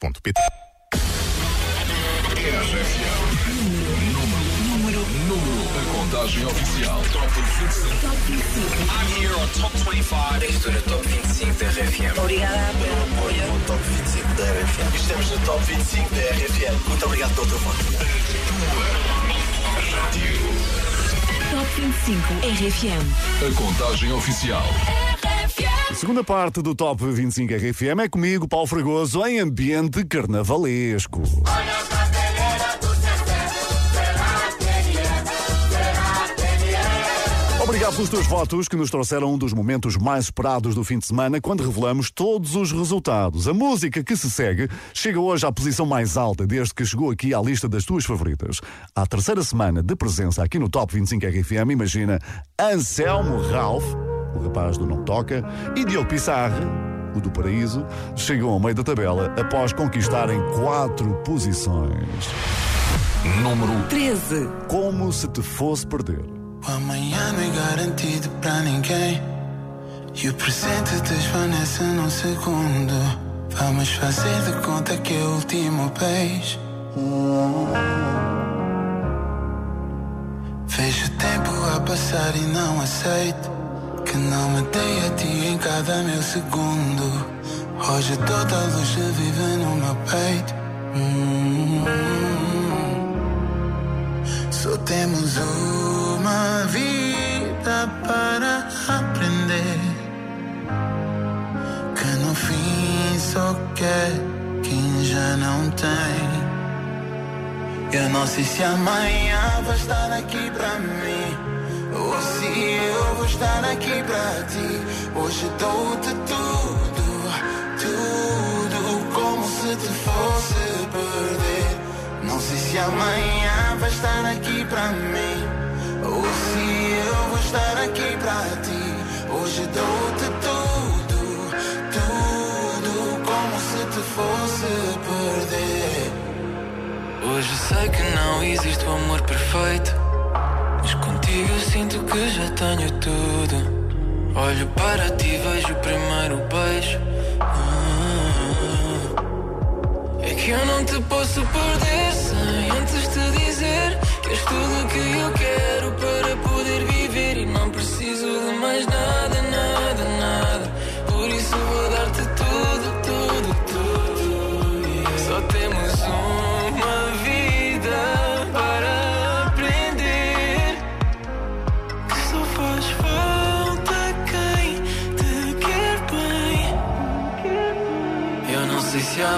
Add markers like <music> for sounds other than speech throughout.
rr.pt. Número, número, a contagem oficial. Top 25. I'm here on Top 25. Estou no Top 25 da RFM. Obrigada pelo apoio. No Top 25 da RFM. Estamos no Top 25 da RFM. Muito obrigado pelo teu voto. Top 25 RFM. A contagem oficial. Segunda parte do Top 25 RFM é comigo, Paulo Fragoso, em ambiente carnavalesco. Obrigado pelos teus votos que nos trouxeram um dos momentos mais esperados do fim de semana quando revelamos todos os resultados. A música que se segue chega hoje à posição mais alta desde que chegou aqui à lista das tuas favoritas. À terceira semana de presença aqui no Top 25 RFM, imagina Anselmo Ralph, o rapaz do Não Toca, e Diogo Pissarra, o do Paraíso, chegam ao meio da tabela após conquistarem quatro posições. Número 13. Como se te fosse perder. O amanhã não é garantido pra ninguém. E o presente desvanece num segundo. Vamos fazer de conta que é o último beijo. Vejo o tempo a passar e não aceito. Que não me dei a ti em cada meu segundo. Hoje toda a luz vive no meu peito. Hum. Só temos uma vida para aprender. Que no fim só quer quem já não tem. Eu não sei se amanhã vai estar aqui pra mim. Ou se eu vou estar aqui pra ti. Hoje dou-te tudo, tudo como se te fosse perder. Não sei se amanhã vai estar aqui pra mim. Ou se eu vou estar aqui pra ti. Hoje dou-te tudo, tudo como se te fosse perder. Hoje sei que não existe o amor perfeito. Mas contigo sinto que já tenho tudo. Olho para ti, vejo o primeiro beijo. Ah. É que eu não te posso perder sem antes te dizer que és tudo o que eu quero para poder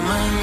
não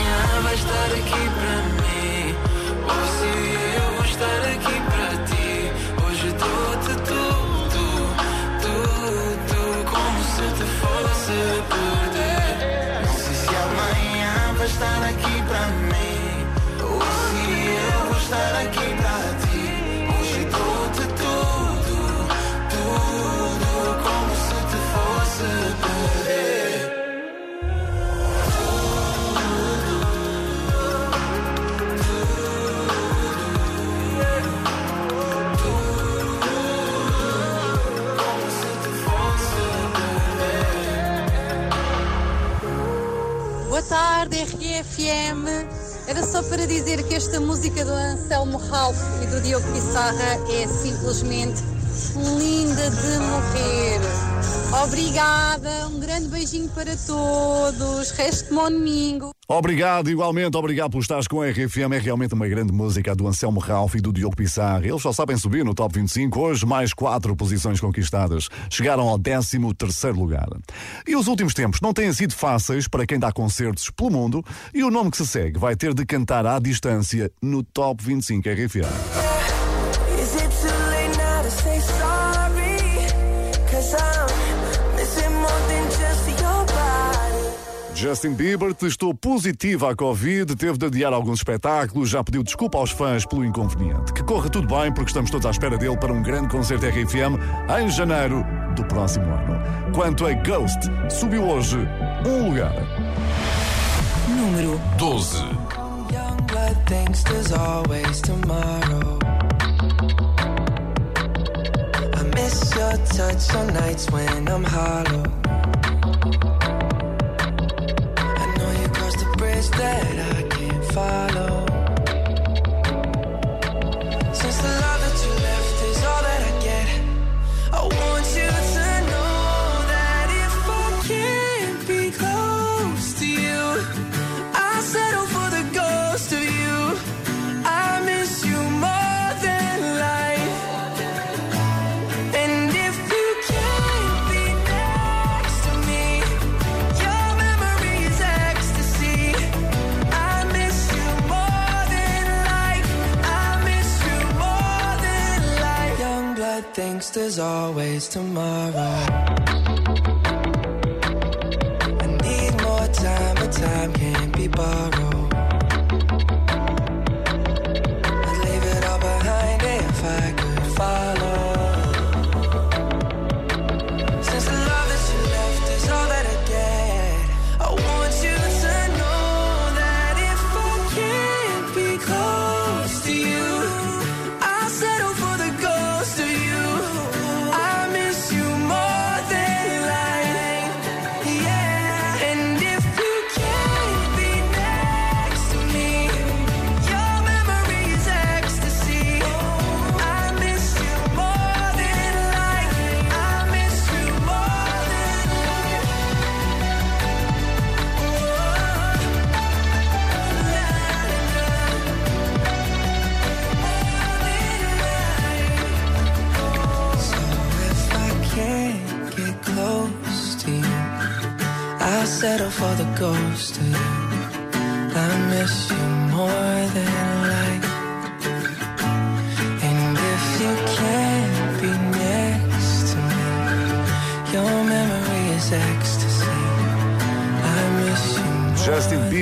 só para dizer que esta música do Anselmo Ralph e do Diogo Pissarra é simplesmente linda de morrer. Obrigada, um grande beijinho para todos. Resto bom domingo. Obrigado, igualmente, obrigado por estares com a RFM. É realmente uma grande música do Anselmo Ralph e do Diogo Pissarra. Eles só sabem subir no Top 25. Hoje, mais quatro posições conquistadas. Chegaram ao 13 lugar. E os últimos tempos não têm sido fáceis para quem dá concertos pelo mundo. E o nome que se segue vai ter de cantar à distância no Top 25 RFM. Justin Bieber testou positivo à Covid, teve de adiar alguns espetáculos, já pediu desculpa aos fãs pelo inconveniente. Que corra tudo bem, porque estamos todos à espera dele para um grande concerto RFM em janeiro do próximo ano. Quanto a Ghost, subiu hoje um lugar. Número 12. follow. There's always tomorrow.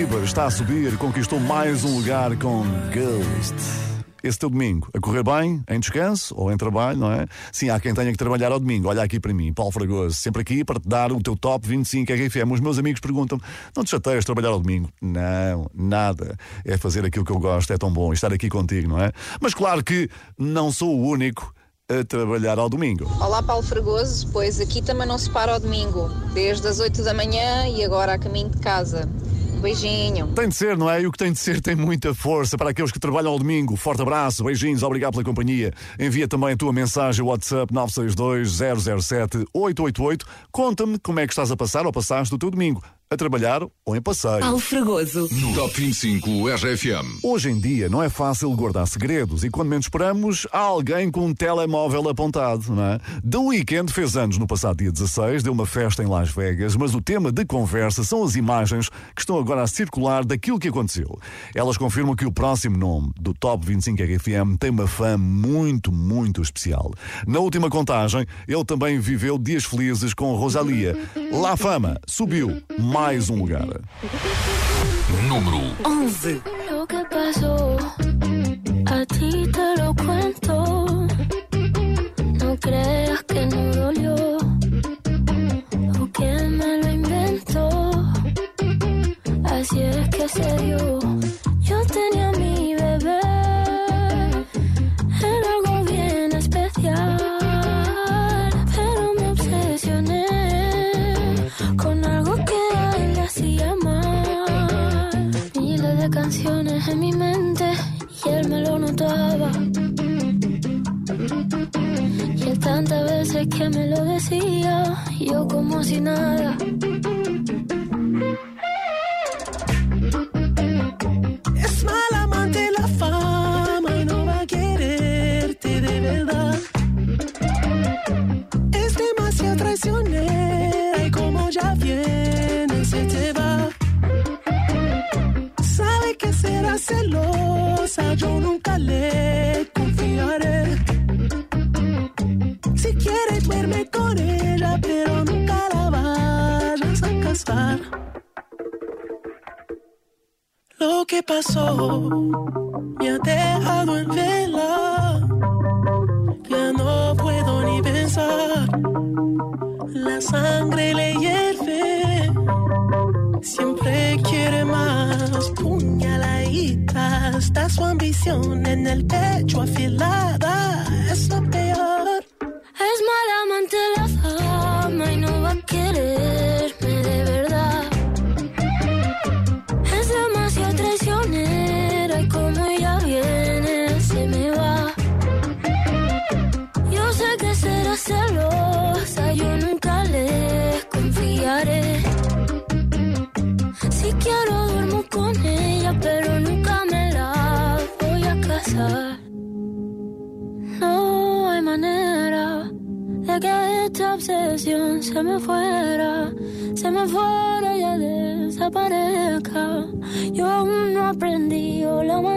Bieber está a subir, conquistou mais um lugar com Ghost. Esse teu domingo, a correr bem, em descanso ou em trabalho, não é? Sim, há quem tenha que trabalhar ao domingo. Olha aqui para mim, Paulo Fragoso, sempre aqui para te dar o teu top 25 RFM. Os meus amigos perguntam-me: não te chateias trabalhar ao domingo? Não, nada. É fazer aquilo que eu gosto, é tão bom estar aqui contigo, não é? Mas claro que não sou o único a trabalhar ao domingo. Olá Paulo Fragoso, pois aqui também não se para ao domingo, desde as 8 da manhã e agora a caminho de casa. Beijinho. Tem de ser, não é? E o que tem de ser tem muita força para aqueles que trabalham ao domingo. Forte abraço, beijinhos, obrigado pela companhia. Envia também a tua mensagem WhatsApp 962-007-888. Conta-me como é que estás a passar ou passaste o teu domingo. A trabalhar ou em passeio. Paulo Fragoso. No Top 25 RFM. Hoje em dia não é fácil guardar segredos e quando menos esperamos há alguém com um telemóvel apontado, não é? The Weeknd fez anos no passado dia 16, deu uma festa em Las Vegas, mas o tema de conversa são as imagens que estão agora a circular daquilo que aconteceu. Elas confirmam que o próximo nome do Top 25 RFM tem uma fã muito, muito especial. Na última contagem, ele também viveu dias felizes com Rosalia. La Fama subiu mais um lugar. Número 11. Lo que pasó, a ti te lo cuento. No creas que no dolió o que me lo inventó. Así es que se dio. Que me lo decía, yo como si nada. Fuera, se me fuera y desaparezca. Yo aún no aprendí la manera.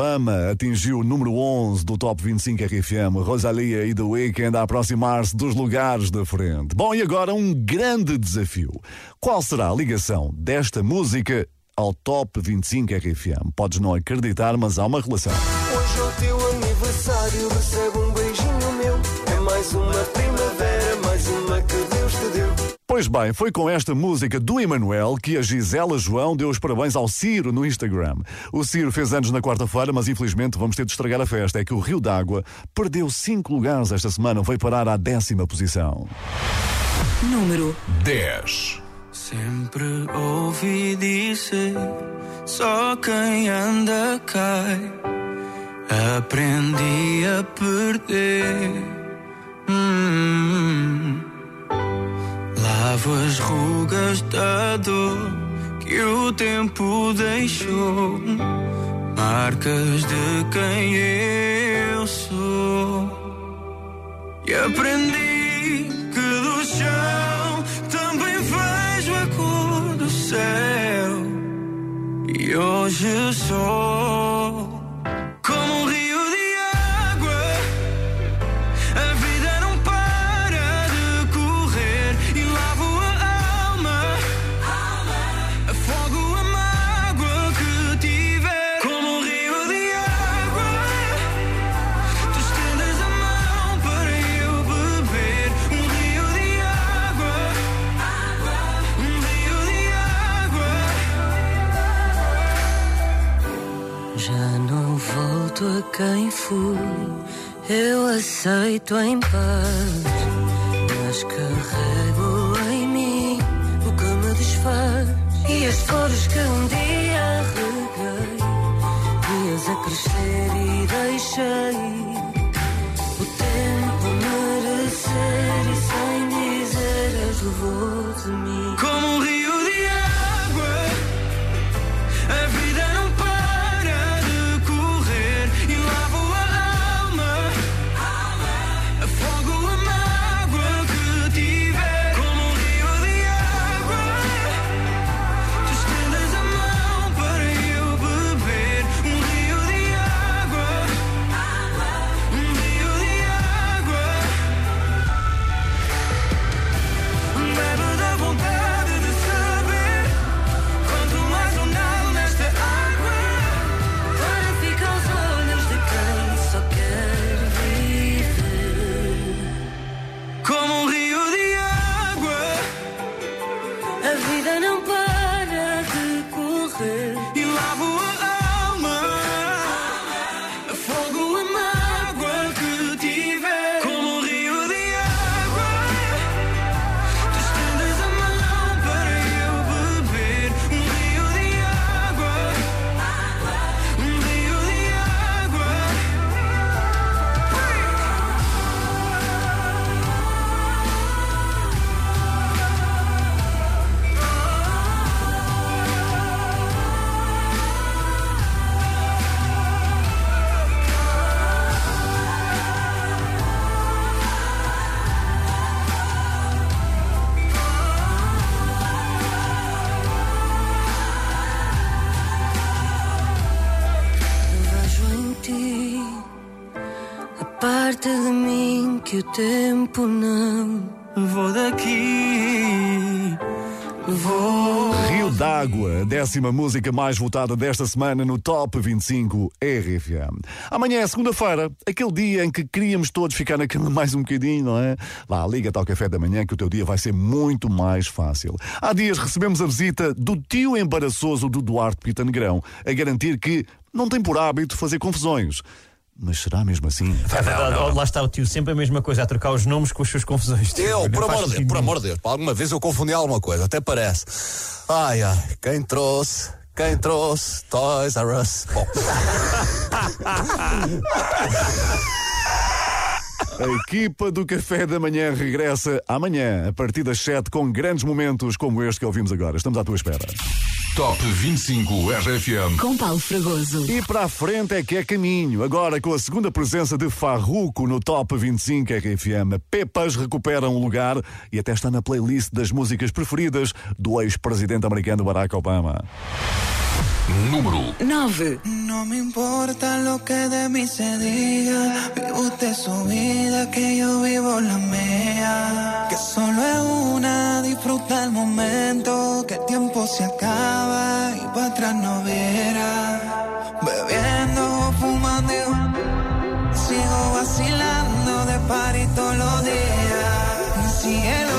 Fama atingiu o número 11 do Top 25 RFM. Rosalia e The Weeknd a aproximar-se dos lugares da frente. Bom, e agora um grande desafio. Qual será a ligação desta música ao Top 25 RFM? Podes não acreditar, mas há uma relação. Hoje é o teu aniversário, recebe um beijinho meu. É mais uma primavera, Pois bem, foi com esta música do Emanuel que a Gisela João deu os parabéns ao Ciro no Instagram. O Ciro fez anos na quarta-feira, mas infelizmente vamos ter de estragar a festa. É que o Rio d'Água perdeu cinco lugares esta semana, veio parar à décima posição. Número 10. Sempre ouvi dizer: só quem anda cai. Aprendi a perder. Hum. Lavo as rugas da dor que o tempo deixou. Marcas de quem eu sou. E aprendi que do chão também vejo a cor do céu. E hoje sou quem fui, eu aceito em paz, mas carrego em mim o que me desfaz e as flores que um dia reguei, dias a crescer e deixei. O tempo merecer e sem dizer as levou décima música mais votada desta semana no Top 25 RFM. Amanhã é segunda-feira, aquele dia em que queríamos todos ficar na cama <laughs> mais um bocadinho, não é? Vá, liga-te ao café da manhã que o teu dia vai ser muito mais fácil. Há dias recebemos a visita do tio embaraçoso do Duarte Pita Negrão, a garantir que não tem por hábito fazer confusões. Mas será mesmo assim? É verdade, ó, lá está o tio, sempre a mesma coisa, a trocar os nomes com as suas confusões. tio. Eu, Não por amor de Deus, por amor de Deus, alguma vez eu confundi alguma coisa, até parece. Ai, ai, quem trouxe, quem trouxe Toys R Us. Bom, <laughs> A equipa do Café da Manhã regressa amanhã, a partir das 7, com grandes momentos como este que ouvimos agora. Estamos à tua espera. Top 25 RFM. Com Paulo Fragoso. E para a frente é que é caminho. Agora, com a segunda presença de Farruco no Top 25 RFM, Pepas recupera um lugar e até está na playlist das músicas preferidas do ex-presidente americano Barack Obama. Número 9. No me importa lo que de mí se diga, vive usted su vida, que yo vivo la mía. Que solo es una, disfruta el momento, que el tiempo se acaba y para atrás no verá. Bebiendo, fumando, y sigo vacilando de party todos los días. Cielo.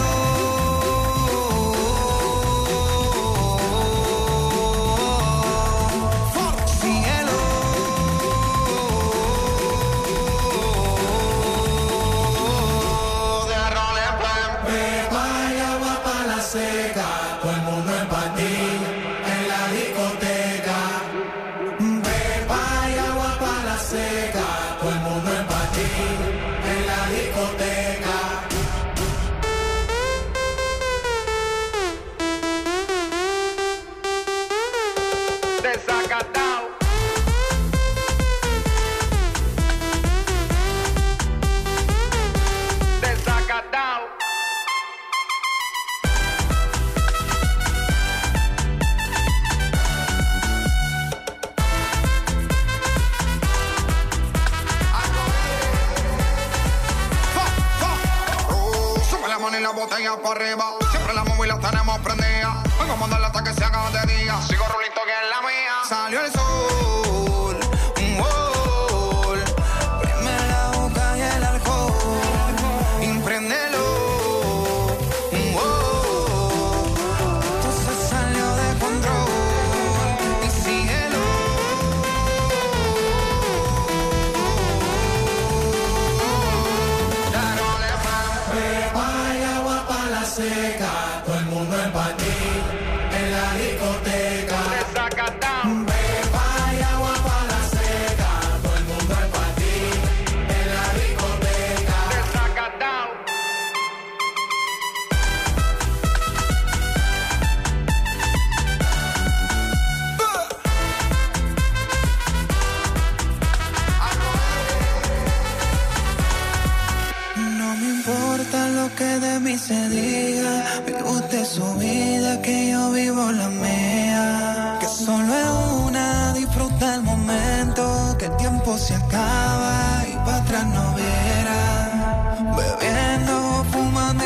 Disfruta el momento. Que el tiempo se acaba y para atrás no verá. Bebiendo, fumando,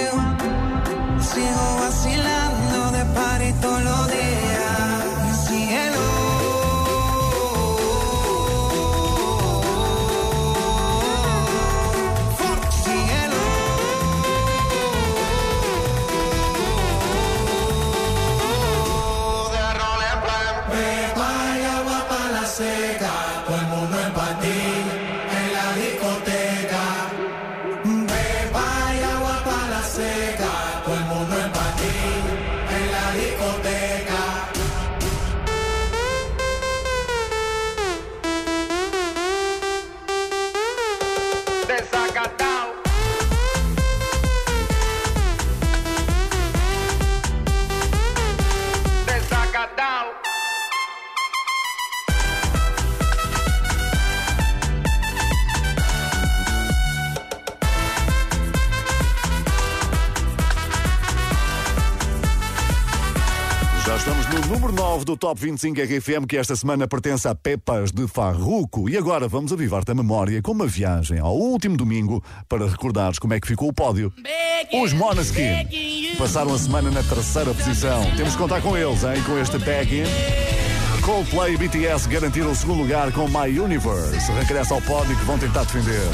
sigo vacilando de todos los Top 25 RFM, que esta semana pertence a Pepas de Farruco. E agora vamos avivar-te a memória com uma viagem ao último domingo para recordares como é que ficou o pódio. Os Måneskin passaram a semana na terceira posição. Temos que contar com eles, hein? Com este back-in. Coldplay e BTS garantiram o segundo lugar com My Universe. Regressa ao pódio que vão tentar defender.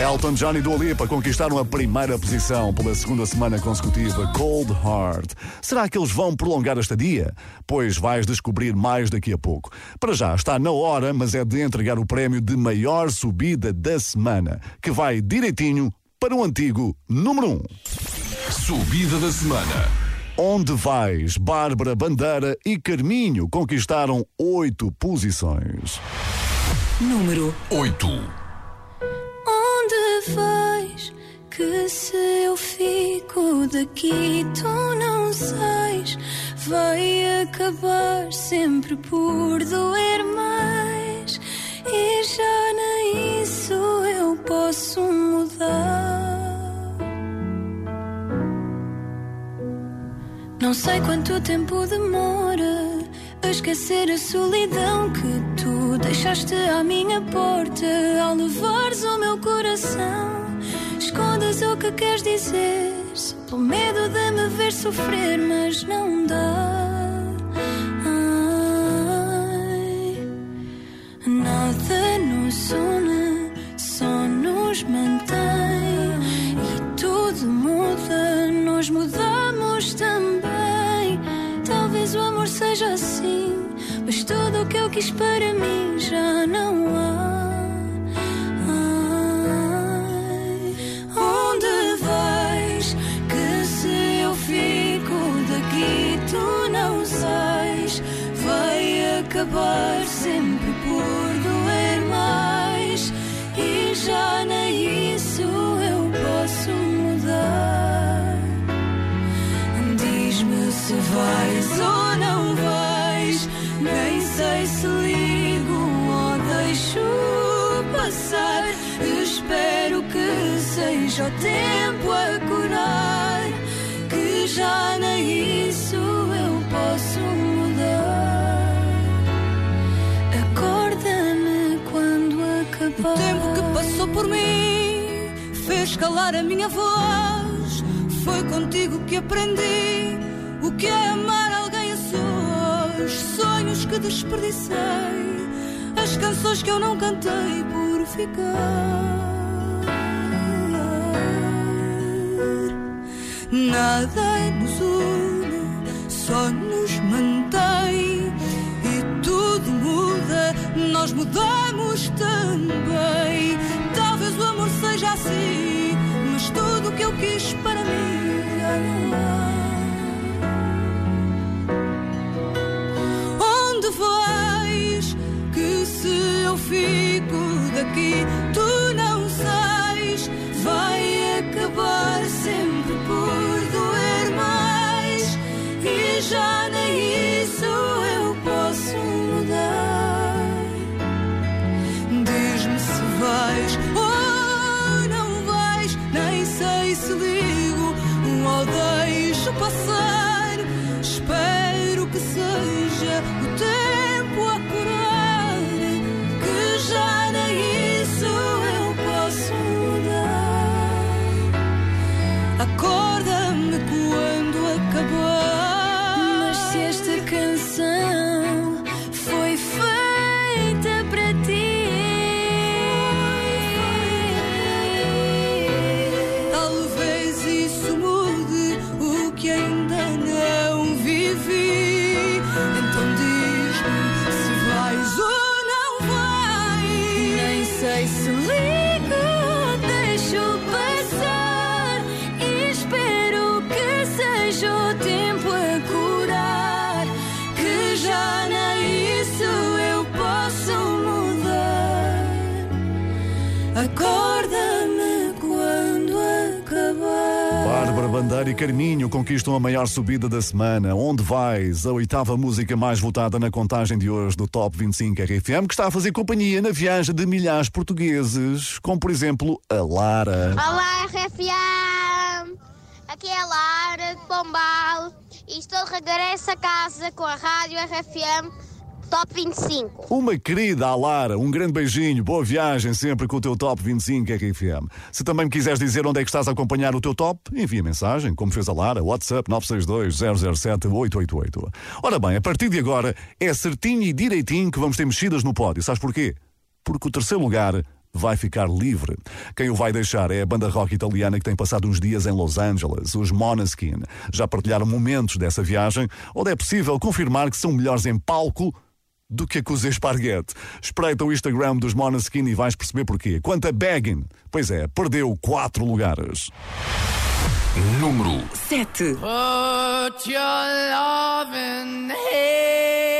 Elton John e Dua Lipa conquistaram a primeira posição pela segunda semana consecutiva, Cold Heart. Será que eles vão prolongar a estadia? Pois vais descobrir mais daqui a pouco. Para já, está na hora, mas é de entregar o prémio de maior subida da semana, que vai direitinho para o antigo número 1. Um. Subida da semana. Onde vais? Bárbara Bandeira e Carminho conquistaram oito posições. Número 8. Que se eu fico daqui, tu não sais. Vai acabar sempre por doer mais. E já nem isso eu posso mudar. Não sei quanto tempo demora a esquecer a solidão que tu deixaste à minha porta ao levares o meu coração. Escondas o que queres dizer, pelo medo de me ver sofrer, mas não dá. Ai, nada nos une, só nos mantém e tudo muda, nós mudamos também. Talvez o amor seja assim, mas tudo o que eu quis para mim já não há. Ai, onde vais? Que se eu fico daqui, tu não sais. Vai acabar sempre por doer mais. E já nem seja o tempo a curar. Que já nem isso eu posso mudar. Acorda-me quando acabar. O tempo que passou por mim fez calar a minha voz. Foi contigo que aprendi o que é amar alguém a sós. Sonhos que desperdicei, as canções que eu não cantei por ficar. Nada nos une, só nos mantém. E tudo muda, nós mudamos também. Talvez o amor seja assim, mas tudo o que eu quis para mim já não há. Onde vais? Que se eu fico conquistam a maior subida da semana. Onde vais? A oitava música mais votada na contagem de hoje do Top 25 RFM, que está a fazer companhia na viagem de milhares portugueses, como por exemplo a Lara. Olá, RFM! Aqui é a Lara de Pombal e estou de regresso a casa com a Rádio RFM Top 25. Uma querida a Lara, um grande beijinho, boa viagem sempre com o teu Top 25 RFM. Se também me quiseres dizer onde é que estás a acompanhar o teu top, envia mensagem, como fez a Lara, WhatsApp 962-007-888. Ora bem, a partir de agora é certinho e direitinho que vamos ter mexidas no pódio. Sabes porquê? Porque o terceiro lugar vai ficar livre. Quem o vai deixar é a banda rock italiana que tem passado uns dias em Los Angeles, os Måneskin. Já partilharam momentos dessa viagem, onde é possível confirmar que são melhores em palco do que a cozer esparguete. Espreita o Instagram dos Måneskin e vais perceber porquê. Quanto a Baggin, pois é, perdeu quatro lugares. Número 7. Put your loving hand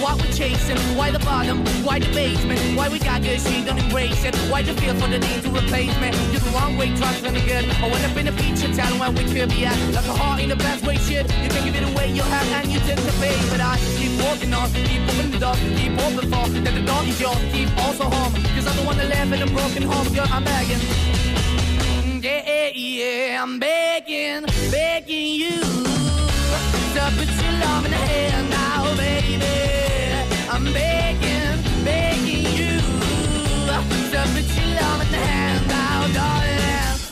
Why we chasing? Why the bottom? Why the basement? Why we got good, she don't embrace it? Why the feel for the need to replace me? You're the wrong way, trying to good. I went up in a feature town where we could be at. Like a heart in the best way, shit. You can give it away, you have, and you tend to pay. But I keep walking on, keep moving the door, keep open for that the dog is yours, keep also home. Cause I'm the one that live in a broken home, girl, I'm begging. Yeah, yeah, I'm begging, begging you to put your love in the hand now, baby.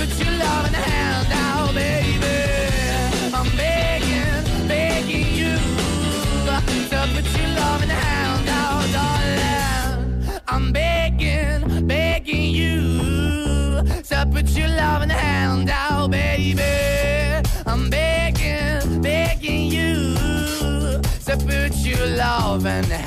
put your loving hand out, baby. I'm begging, begging you. To put your loving hand out, darling. I'm begging, begging you. To put your loving hand out, baby. I'm begging, begging you. To put your loving hand out.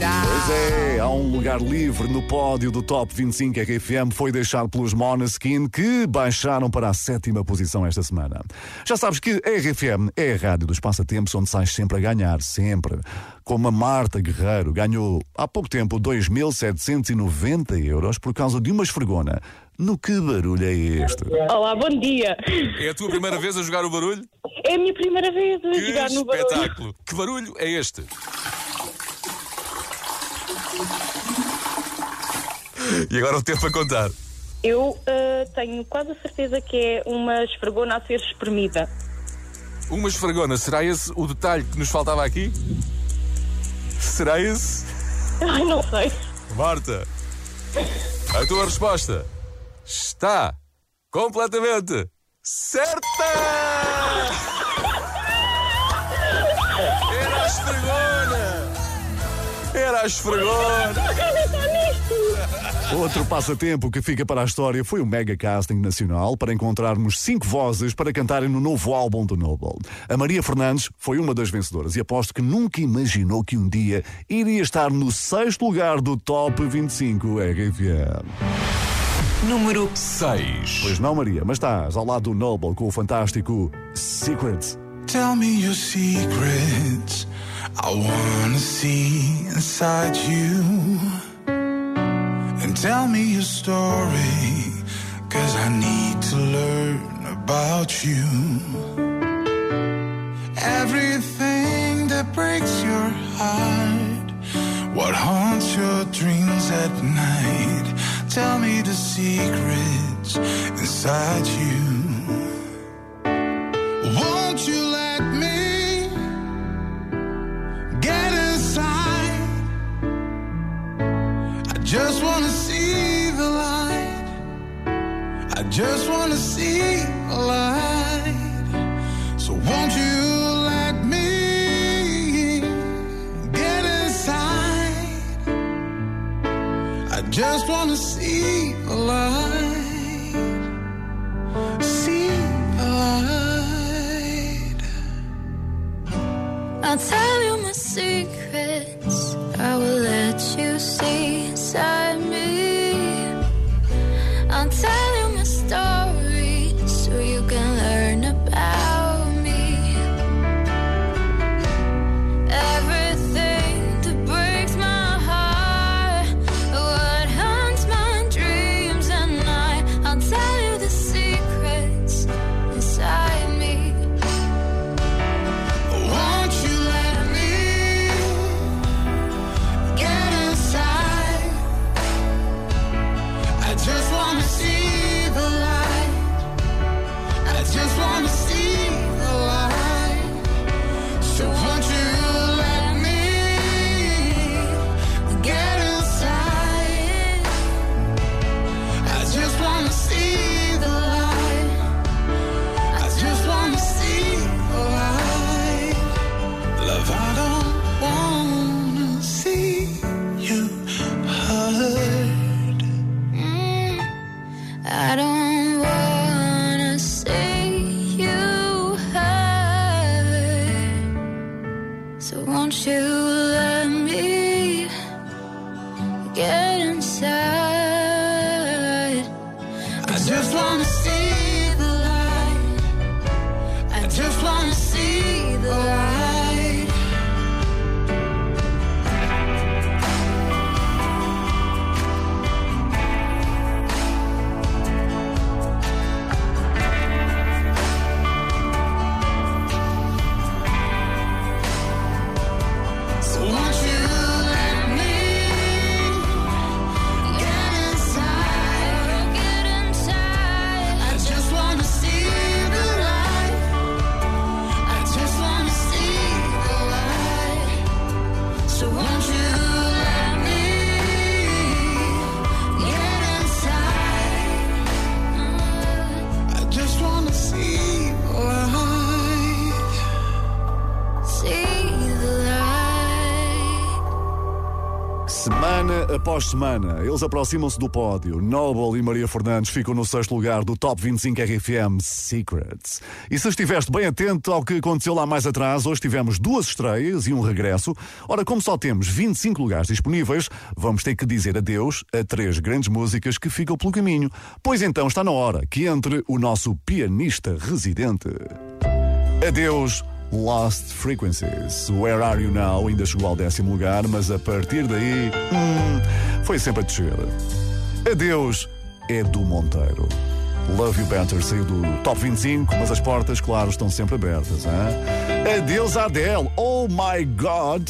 Pois é, há um lugar livre no pódio do Top 25 RFM, foi deixado pelos Måneskin, que baixaram para a sétima posição esta semana. Já sabes que a RFM é a rádio dos passatempos onde sais sempre a ganhar, sempre. Como a Marta Guerreiro ganhou há pouco tempo 2.790 euros por causa de uma esfregona. No que barulho é este? Olá, bom dia. É a tua primeira vez a jogar o barulho? É a minha primeira vez a Que jogar no barulho. espetáculo! Que barulho é este? E agora o tempo a contar. Eu ah, tenho quase a certeza que é uma esfregona a ser espremida. Uma esfregona, será esse o detalhe que nos faltava aqui? Será esse? Ai, não sei. Marta, a tua resposta está completamente certa! Era a esfregona! Era a esfregona! Outro passatempo que fica para a história foi o mega casting nacional para encontrarmos cinco vozes para cantarem no novo álbum do Noble. A Maria Fernandes foi uma das vencedoras e aposto que nunca imaginou que um dia iria estar no sexto lugar do Top 25 RFM. Número 6. Pois não, Maria, mas estás ao lado do Noble com o fantástico Secrets. Tell me your secrets. I wanna see inside you. And tell me your story. Cause I need to learn about you. Everything that breaks your heart. What haunts your dreams at night. Tell me the secrets inside you. I'll tell após semana, eles aproximam-se do pódio. Noble e Maria Fernandes ficam no sexto lugar do Top 25 RFM Secrets. E se estiveste bem atento ao que aconteceu lá mais atrás, hoje tivemos duas estreias e um regresso. Ora, como só temos 25 lugares disponíveis, vamos ter que dizer adeus a três grandes músicas que ficam pelo caminho. Pois então está na hora que entre o nosso pianista residente. Adeus. Lost Frequencies. Where Are You Now ainda chegou ao décimo lugar, mas a partir daí hum, foi sempre a descer. Adeus, Edu Monteiro. Love You Better saiu do Top 25, mas as portas, claro, estão sempre abertas. Hein? Adeus, Adele. Oh my God!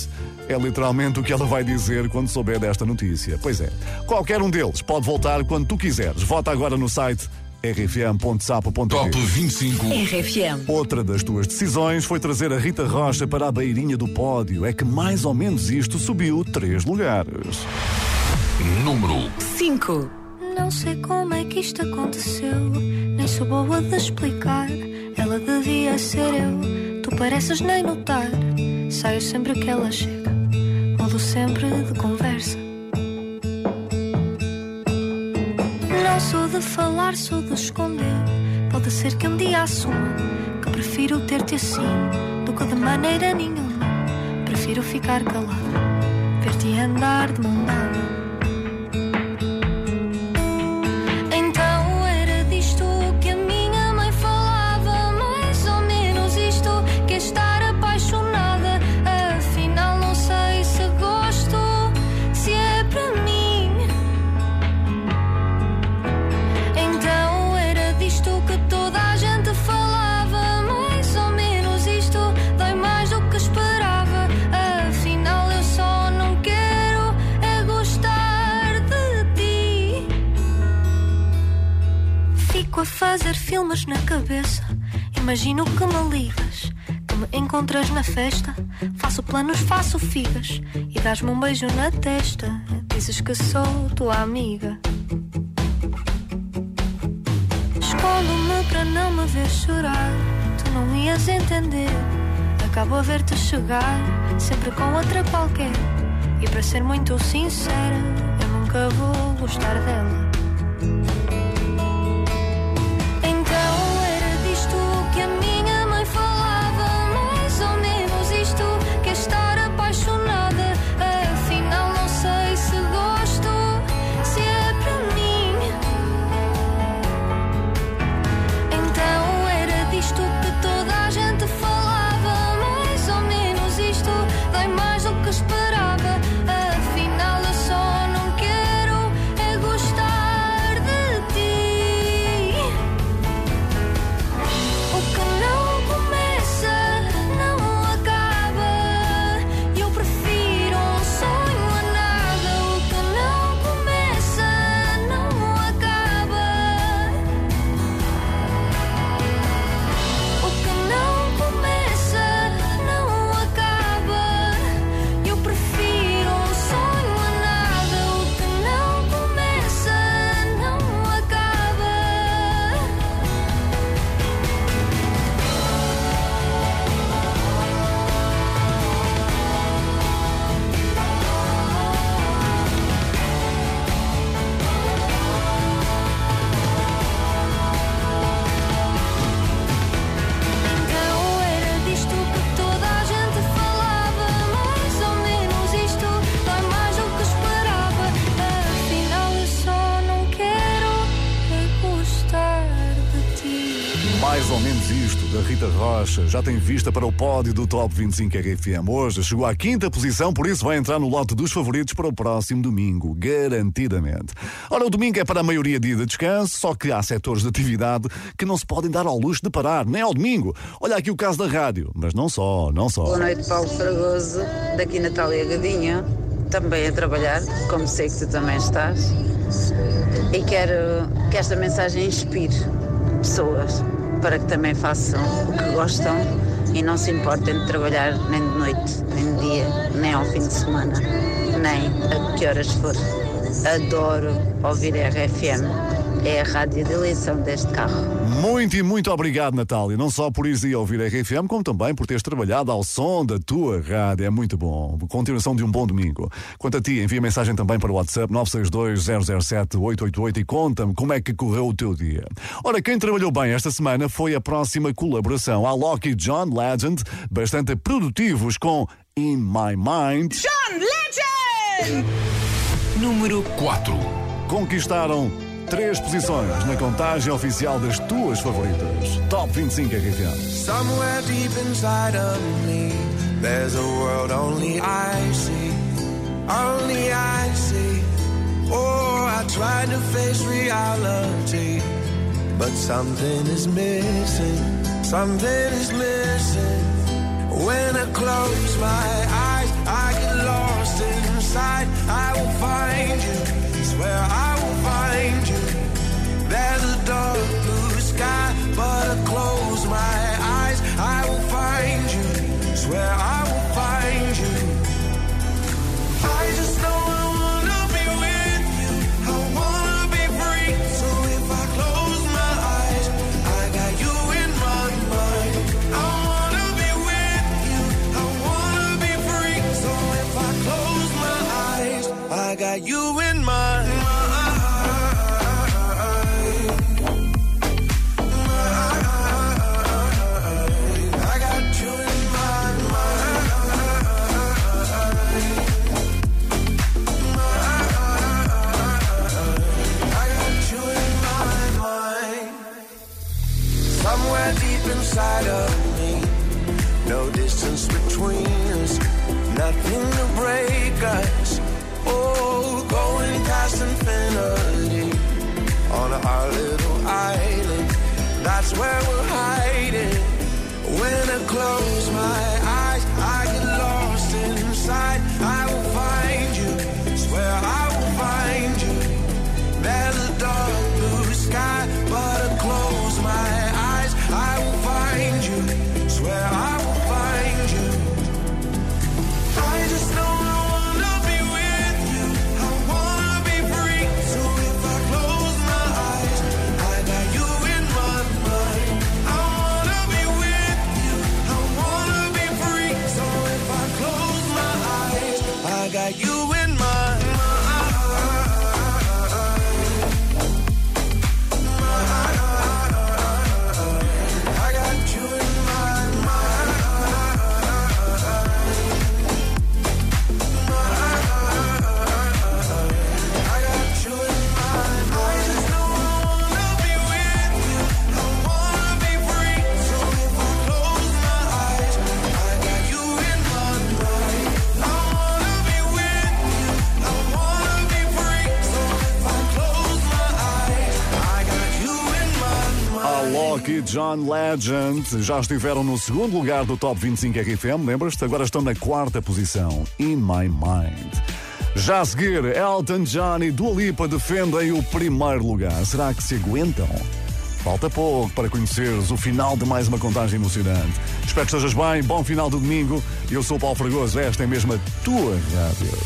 É literalmente o que ela vai dizer quando souber desta notícia. Pois é, qualquer um deles pode voltar quando tu quiseres. Vota agora no site rfm.sapo.pt Top 25. RFM. Outra das tuas decisões foi trazer a Rita Rocha para a beirinha do pódio. É que mais ou menos isto subiu três lugares. Número 5. Não sei como é que isto aconteceu, nem sou boa de explicar. Ela devia ser eu, tu pareces nem notar. Saio sempre que ela chega, mudo sempre de conversa. Sou de falar, sou de esconder. Pode ser que um dia assuma que prefiro ter-te assim do que de maneira nenhuma. Prefiro ficar calada, ver-te andar de mão dada. Filmes na cabeça. Imagino que me ligas, que me encontras na festa. Faço planos, faço figas e dás-me um beijo na testa. Dizes que sou tua amiga. Escondo-me para não me ver chorar. Tu não ias entender. Acabo a ver-te chegar, sempre com outra qualquer. E para ser muito sincera, eu nunca vou gostar dela. Rocha, já tem vista para o pódio do Top 25 RFM. Hoje chegou à quinta posição, por isso vai entrar no lote dos favoritos para o próximo domingo, garantidamente. Ora, o domingo é para a maioria dia de descanso, só que há setores de atividade que não se podem dar ao luxo de parar, nem ao domingo. Olha aqui o caso da rádio, mas não só, não só. Boa noite, Paulo Fragoso. Daqui Natália Gadinha, também a trabalhar, como sei que tu também estás. E quero que esta mensagem inspire pessoas para que também façam o que gostam e não se importem de trabalhar nem de noite, nem de dia, nem ao fim de semana, nem a que horas for. Adoro ouvir a RFM. É a rádio de eleição deste carro. Muito e muito obrigado, Natália. Não só por ires aí ouvir a RFM, como também por teres trabalhado ao som da tua rádio. É muito bom. Continuação de um bom domingo. Quanto a ti, envia mensagem também para o WhatsApp 962-007-888 e conta-me como é que correu o teu dia. Ora, quem trabalhou bem esta semana foi a próxima colaboração. A Loki John Legend, bastante produtivos com In My Mind. John Legend! Número 4. Conquistaram três posições na contagem oficial das tuas favoritas. Top 25 RFM. Somewhere deep inside of me, there's a world only I see, only I see. Oh, I tried to face reality, but something is missing, something is missing. When I close my eyes, I get lost inside. I will find you, swear I will find you. There's a dark blue sky, but I close my eyes. I will find you. Swear I will where we're hiding. When I close my eyes, John Legend já estiveram no segundo lugar do Top 25 RFM, lembras-te? Agora estão na quarta posição. In My Mind. Já a seguir, Elton John e Dua Lipa defendem o primeiro lugar. Será que se aguentam? Falta pouco para conheceres o final de mais uma contagem emocionante. Espero que estejas bem, bom final do domingo. Eu sou o Paulo Fragoso, esta é mesmo a tua rádio.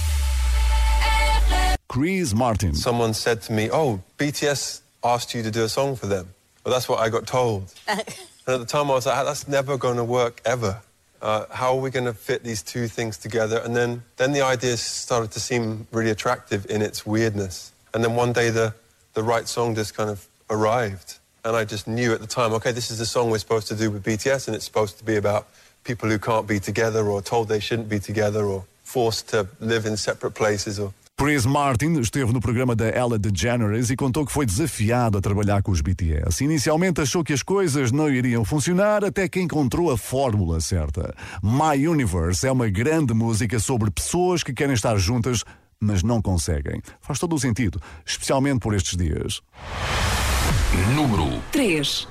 Chris Martin. Someone said to me, "Oh, BTS asked you to do a song for them." Well, that's what I got told. <laughs> and at the time, I was like, "That's never going to work ever. Uh, how are we going to fit these two things together?" And then, then the idea started to seem really attractive in its weirdness. And then one day, the the right song just kind of arrived, and I just knew at the time, okay, this is the song we're supposed to do with BTS, and it's supposed to be about people who can't be together, or told they shouldn't be together, or forced to live in separate places, or Chris Martin esteve no programa da Ella DeGeneres e contou que foi desafiado a trabalhar com os BTS. Inicialmente achou que as coisas não iriam funcionar até que encontrou a fórmula certa. My Universe é uma grande música sobre pessoas que querem estar juntas, mas não conseguem. Faz todo o sentido, especialmente por estes dias. Número 3.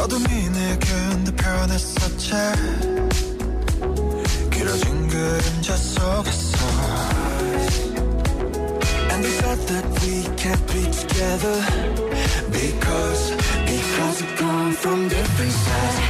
어둠이 내겐 더 변했었지 길어진 그림자 속에서 And we thought that we can't be together Because, because we come from different sides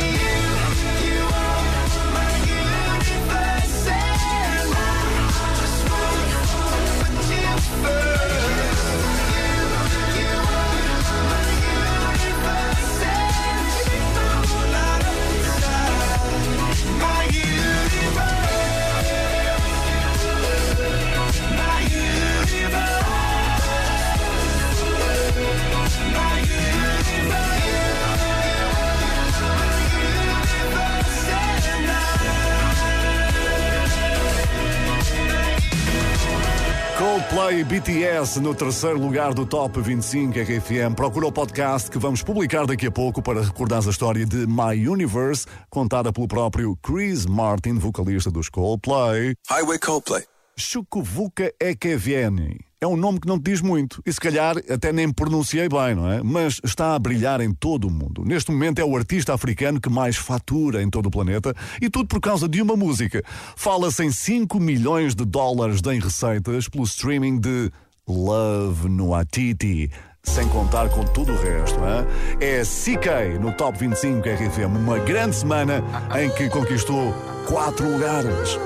BTS no terceiro lugar do Top 25 RFM. Procura o podcast que vamos publicar daqui a pouco para recordar a história de My Universe, contada pelo próprio Chris Martin, vocalista dos Coldplay. Highway Coldplay. Chukuvuka Ekevieni. É um nome que não te diz muito e se calhar até nem pronunciei bem, não é? Mas está a brilhar em todo o mundo. Neste momento é o artista africano que mais fatura em todo o planeta e tudo por causa de uma música. Fala-se em 5 milhões de dólares em receitas pelo streaming de Love no Atiti. Sem contar com tudo o resto, hein? é CK no Top 25 RFM. Uma grande semana em que conquistou 4 lugares.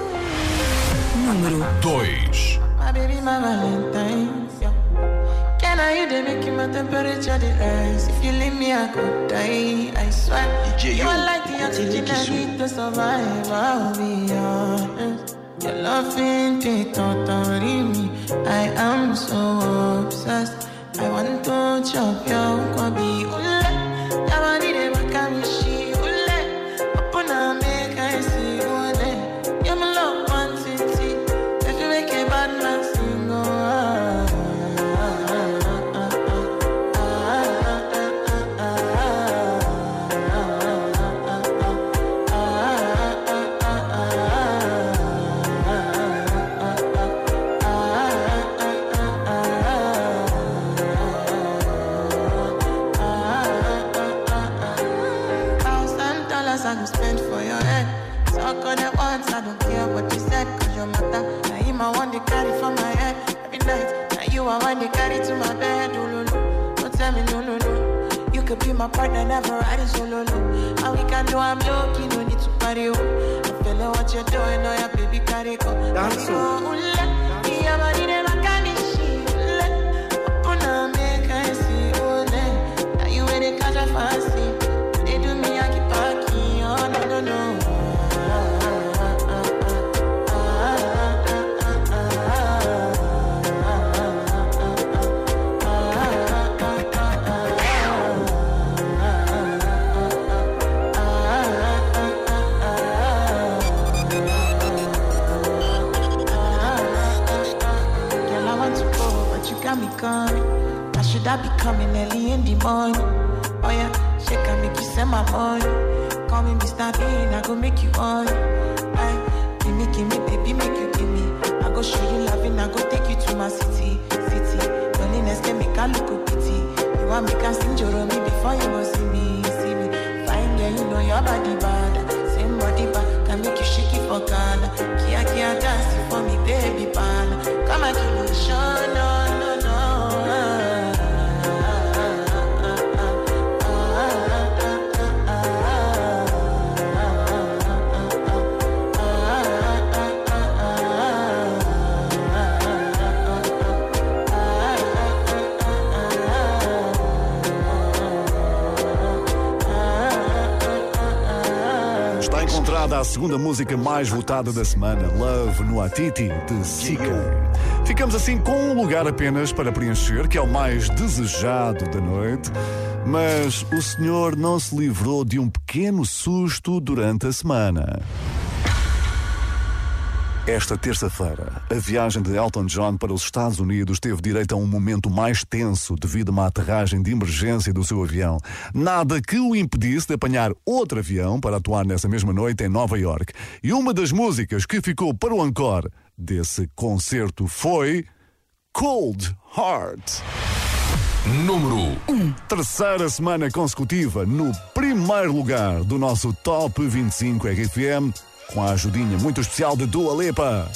Número 2. Baby, my Valentine. Yeah. Can I you they make my temperature the rise? If you leave me, I could die. I swear. DJ, you are like the oxygen I need to survive. I'll be honest. Your love ain't it totally me. I am so obsessed. I want to chop your kwabi. Ule, yabani de makamishi. Never morning? Oh yeah, shake and make you send my money. Call me Mr. Bean, I go make you on. Aye, give me, give me, baby, make you give me. I go show you loving, I go take you to my city, city. Loneliness can make I look a pity. You want me can sing me before you go see me, see me. Fine girl, you know your body bad. Same body bad, can make you shake it for Ghana. Kia kia dance for me, baby pan. Come and give me show, no, segunda música mais votada da semana, Love no Atiti, de Sika. Ficamos assim com um lugar apenas para preencher, que é o mais desejado da noite. Mas o senhor não se livrou de um pequeno susto durante a semana. Esta terça-feira, a viagem de Elton John para os Estados Unidos teve direito a um momento mais tenso devido a uma aterragem de emergência do seu avião. Nada que o impedisse de apanhar outro avião para atuar nessa mesma noite em Nova York. E uma das músicas que ficou para o encore desse concerto foi Cold Heart. Número 1. Terceira semana consecutiva no primeiro lugar do nosso Top 25 RFM, com a ajudinha muito especial de Dua Lipa.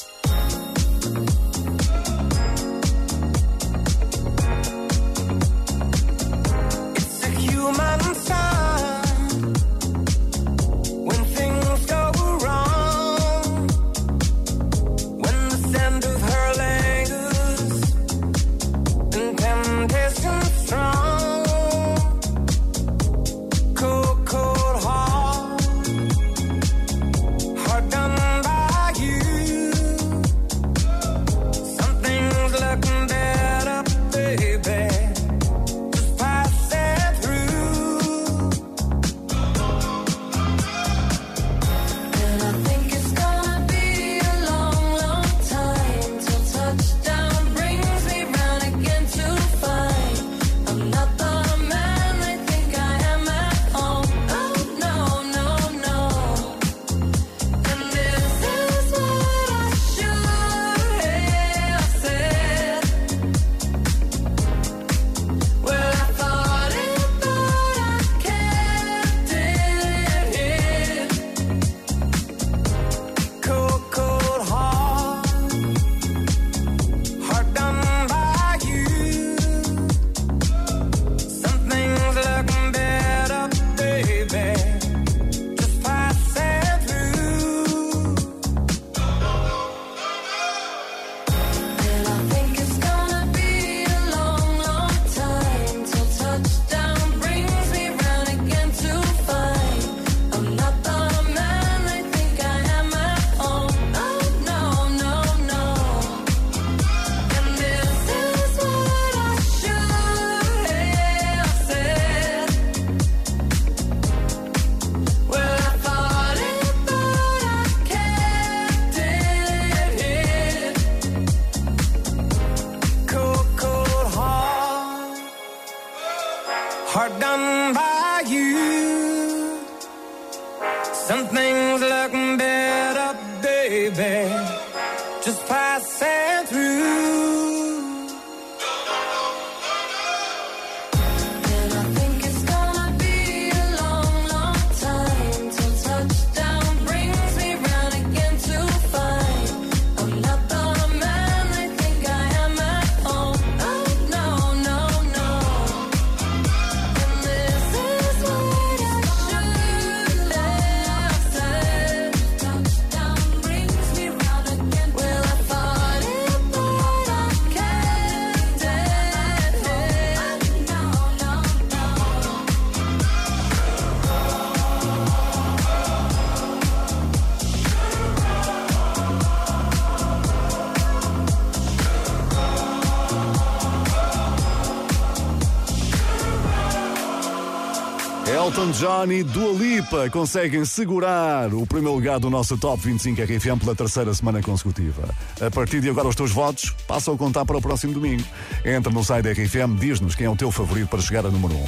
Elton John e Dua Lipa conseguem segurar o primeiro lugar do nosso Top 25 RFM pela terceira semana consecutiva. A partir de agora, os teus votos passam a contar para o próximo domingo. Entra no site da RFM, diz-nos quem é o teu favorito para chegar a número 1.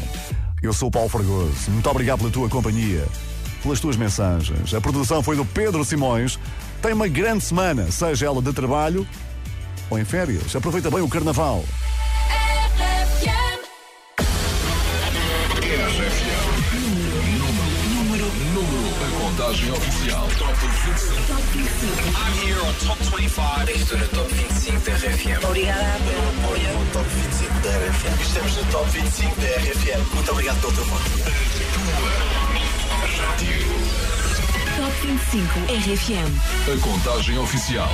Eu sou o Paulo Fragoso. Muito obrigado pela tua companhia, pelas tuas mensagens. A produção foi do Pedro Simões. Tem uma grande semana, seja ela de trabalho ou em férias. Aproveita bem o carnaval. 25. Top 25. I'm here on Top 25. Estou no Top 25 da RFM. Obrigada pelo apoio. No Top 25 da RFM. Estamos no Top 25 da RFM. Muito obrigado pelo teu voto. Top 25 RFM. A contagem oficial.